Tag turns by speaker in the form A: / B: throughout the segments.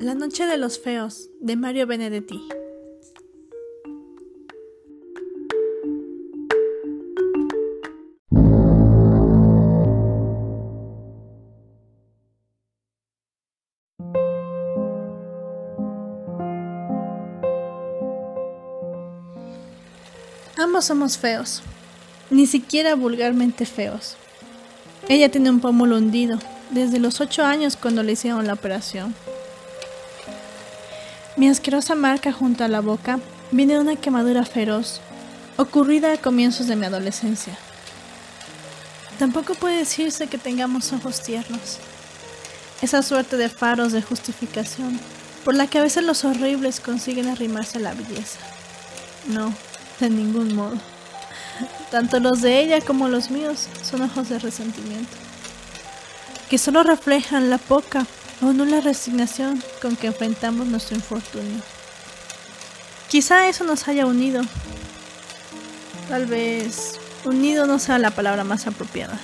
A: La Noche de los Feos, de Mario Benedetti. Ambos somos feos, ni siquiera vulgarmente feos. Ella tiene un pómulo hundido, desde los ocho años cuando le hicieron la operación. Mi asquerosa marca junto a la boca viene de una quemadura feroz, ocurrida a comienzos de mi adolescencia. Tampoco puede decirse que tengamos ojos tiernos. Esa suerte de faros de justificación por la que a veces los horribles consiguen arrimarse a la belleza. No, de ningún modo. Tanto los de ella como los míos son ojos de resentimiento que solo reflejan la poca o nula resignación con que enfrentamos nuestro infortunio. Quizá eso nos haya unido. Tal vez unido no sea la palabra más apropiada.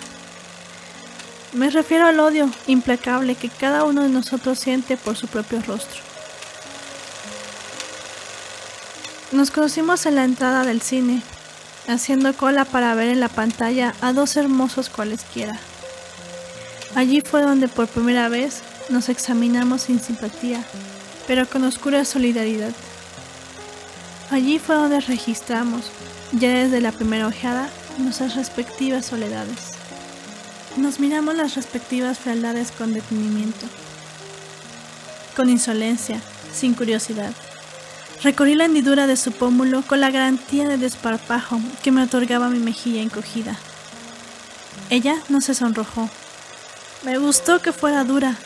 A: Me refiero al odio implacable que cada uno de nosotros siente por su propio rostro. Nos conocimos en la entrada del cine, haciendo cola para ver en la pantalla a dos hermosos cualesquiera. Allí fue donde por primera vez nos examinamos sin simpatía, pero con oscura solidaridad. Allí fue donde registramos, ya desde la primera ojeada, nuestras respectivas soledades. Nos miramos las respectivas fealdades con detenimiento, con insolencia, sin curiosidad. Recorrí la hendidura de su pómulo con la garantía de desparpajo que me otorgaba mi mejilla encogida. Ella no se sonrojó, me gustó que fuera dura,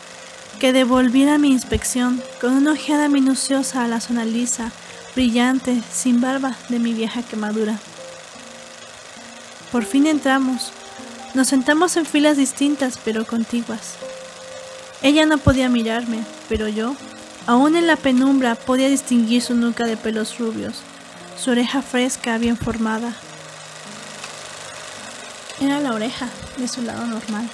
A: que devolviera mi inspección con una ojeada minuciosa a la zona lisa, brillante, sin barba de mi vieja quemadura. Por fin entramos. Nos sentamos en filas distintas pero contiguas. Ella no podía mirarme, pero yo, aún en la penumbra, podía distinguir su nuca de pelos rubios, su oreja fresca, bien formada. Era la oreja de su lado normal.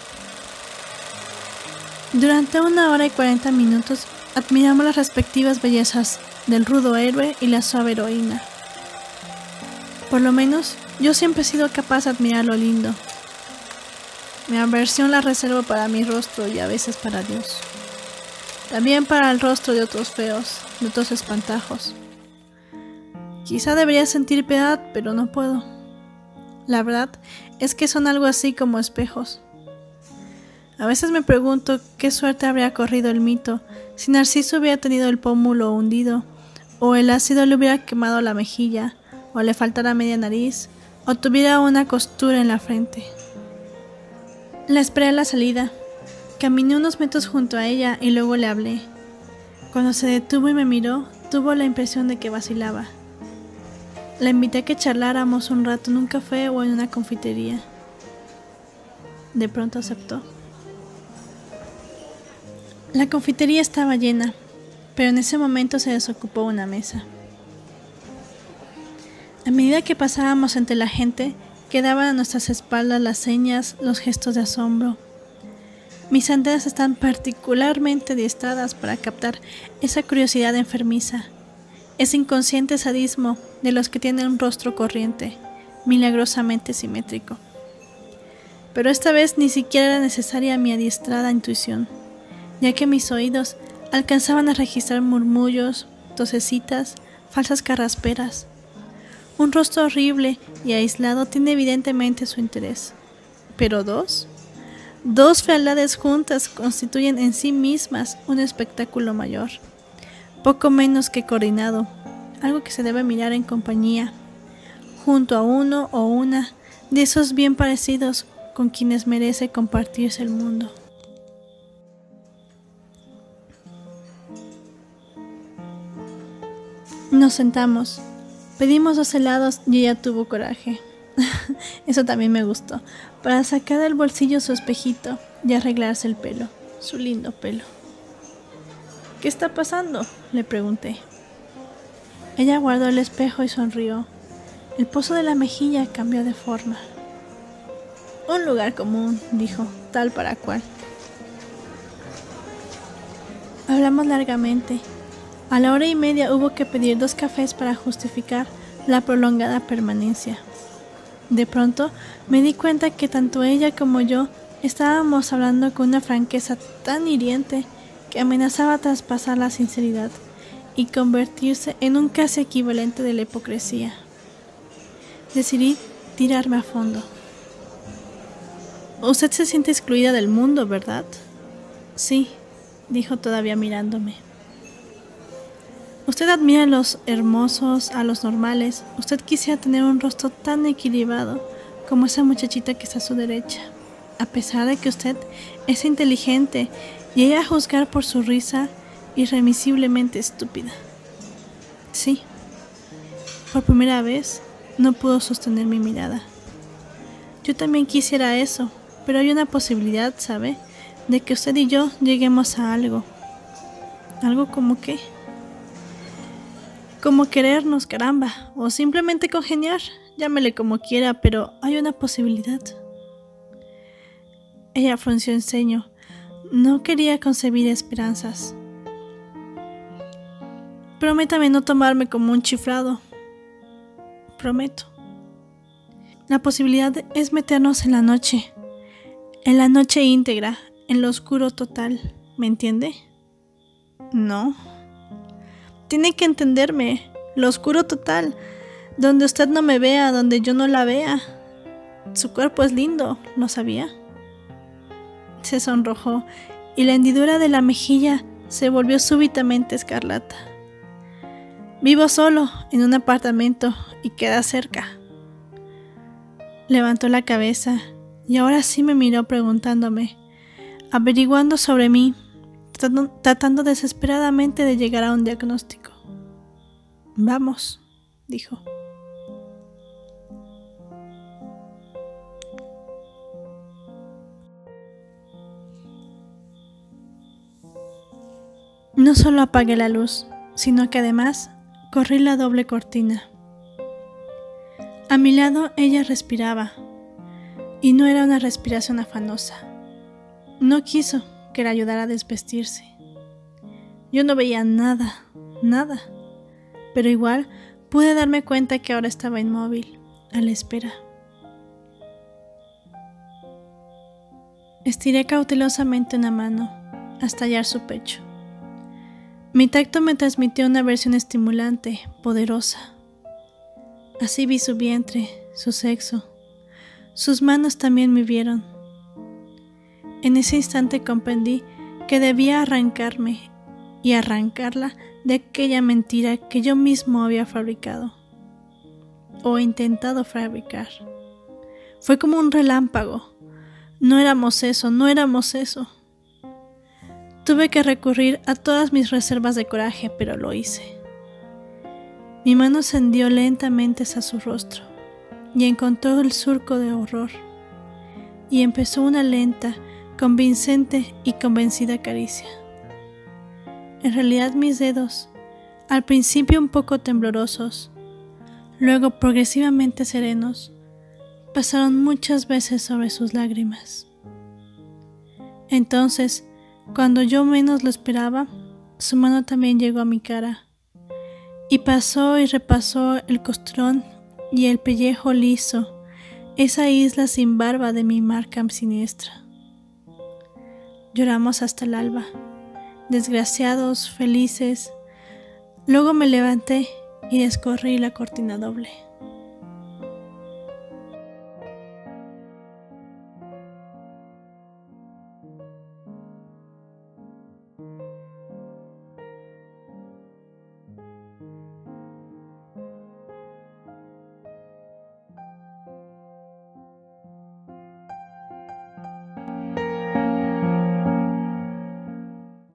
A: Durante una hora y cuarenta minutos admiramos las respectivas bellezas del rudo héroe y la suave heroína. Por lo menos, yo siempre he sido capaz de admirar lo lindo. Mi aversión la reservo para mi rostro y a veces para Dios. También para el rostro de otros feos, de otros espantajos. Quizá debería sentir piedad, pero no puedo. La verdad es que son algo así como espejos. A veces me pregunto qué suerte habría corrido el mito si Narciso hubiera tenido el pómulo hundido, o el ácido le hubiera quemado la mejilla, o le faltara media nariz, o tuviera una costura en la frente. La esperé a la salida. Caminé unos metros junto a ella y luego le hablé. Cuando se detuvo y me miró, tuvo la impresión de que vacilaba. La invité a que charláramos un rato en un café o en una confitería. De pronto aceptó. La confitería estaba llena, pero en ese momento se desocupó una mesa. A medida que pasábamos entre la gente, quedaban a nuestras espaldas las señas, los gestos de asombro. Mis antenas están particularmente diestradas para captar esa curiosidad enfermiza, ese inconsciente sadismo de los que tienen un rostro corriente, milagrosamente simétrico. Pero esta vez ni siquiera era necesaria mi adiestrada intuición ya que mis oídos alcanzaban a registrar murmullos, tosecitas, falsas carrasperas. Un rostro horrible y aislado tiene evidentemente su interés. Pero dos, dos fealdades juntas constituyen en sí mismas un espectáculo mayor, poco menos que coordinado, algo que se debe mirar en compañía, junto a uno o una de esos bien parecidos con quienes merece compartirse el mundo. Nos sentamos, pedimos dos helados y ella tuvo coraje. Eso también me gustó, para sacar del bolsillo su espejito y arreglarse el pelo, su lindo pelo. ¿Qué está pasando? le pregunté. Ella guardó el espejo y sonrió. El pozo de la mejilla cambió de forma. Un lugar común, dijo, tal para cual. Hablamos largamente. A la hora y media hubo que pedir dos cafés para justificar la prolongada permanencia. De pronto me di cuenta que tanto ella como yo estábamos hablando con una franqueza tan hiriente que amenazaba traspasar la sinceridad y convertirse en un casi equivalente de la hipocresía. Decidí tirarme a fondo. Usted se siente excluida del mundo, ¿verdad? Sí, dijo todavía mirándome. Usted admira a los hermosos, a los normales. Usted quisiera tener un rostro tan equilibrado como esa muchachita que está a su derecha. A pesar de que usted es inteligente y ella a juzgar por su risa irremisiblemente estúpida. Sí, por primera vez no pudo sostener mi mirada. Yo también quisiera eso, pero hay una posibilidad, ¿sabe? De que usted y yo lleguemos a algo. ¿Algo como qué? Como querernos, caramba, o simplemente congeniar, llámele como quiera, pero hay una posibilidad. Ella frunció el ceño. No quería concebir esperanzas. Prométame no tomarme como un chiflado. Prometo. La posibilidad es meternos en la noche, en la noche íntegra, en lo oscuro total, ¿me entiende? No. Tiene que entenderme, lo oscuro total, donde usted no me vea, donde yo no la vea. Su cuerpo es lindo, ¿lo sabía? Se sonrojó y la hendidura de la mejilla se volvió súbitamente escarlata. Vivo solo en un apartamento y queda cerca. Levantó la cabeza y ahora sí me miró preguntándome, averiguando sobre mí, tratando, desesperadamente de llegar a un diagnóstico. Vamos, dijo. No solo apagué la luz, sino que además Corrí la doble cortina. A mi lado ella respiraba, y no era una respiración afanosa. No quiso que la ayudara a desvestirse. Yo no veía nada, nada, pero igual pude darme cuenta que ahora estaba inmóvil, a la espera. Estiré cautelosamente una mano hasta hallar su pecho. Mi tacto me transmitió una versión estimulante, poderosa. Así vi su vientre, su sexo. Sus manos también me vieron. En ese instante comprendí que debía arrancarme y arrancarla de aquella mentira que yo mismo había fabricado o intentado fabricar. Fue como un relámpago. No éramos eso, no éramos eso. Tuve que recurrir a todas mis reservas de coraje, pero lo hice. Mi mano ascendió lentamente hacia su rostro y encontró el surco de horror. Y empezó una lenta, convincente y convencida caricia. En realidad mis dedos, al principio un poco temblorosos, luego progresivamente serenos, pasaron muchas veces sobre sus lágrimas. Entonces cuando yo menos lo esperaba, su mano también llegó a mi cara y pasó y repasó el costrón y el pellejo liso, esa isla sin barba de mi marca siniestra. Lloramos hasta el alba, desgraciados, felices. Luego me levanté y descorrí la cortina doble.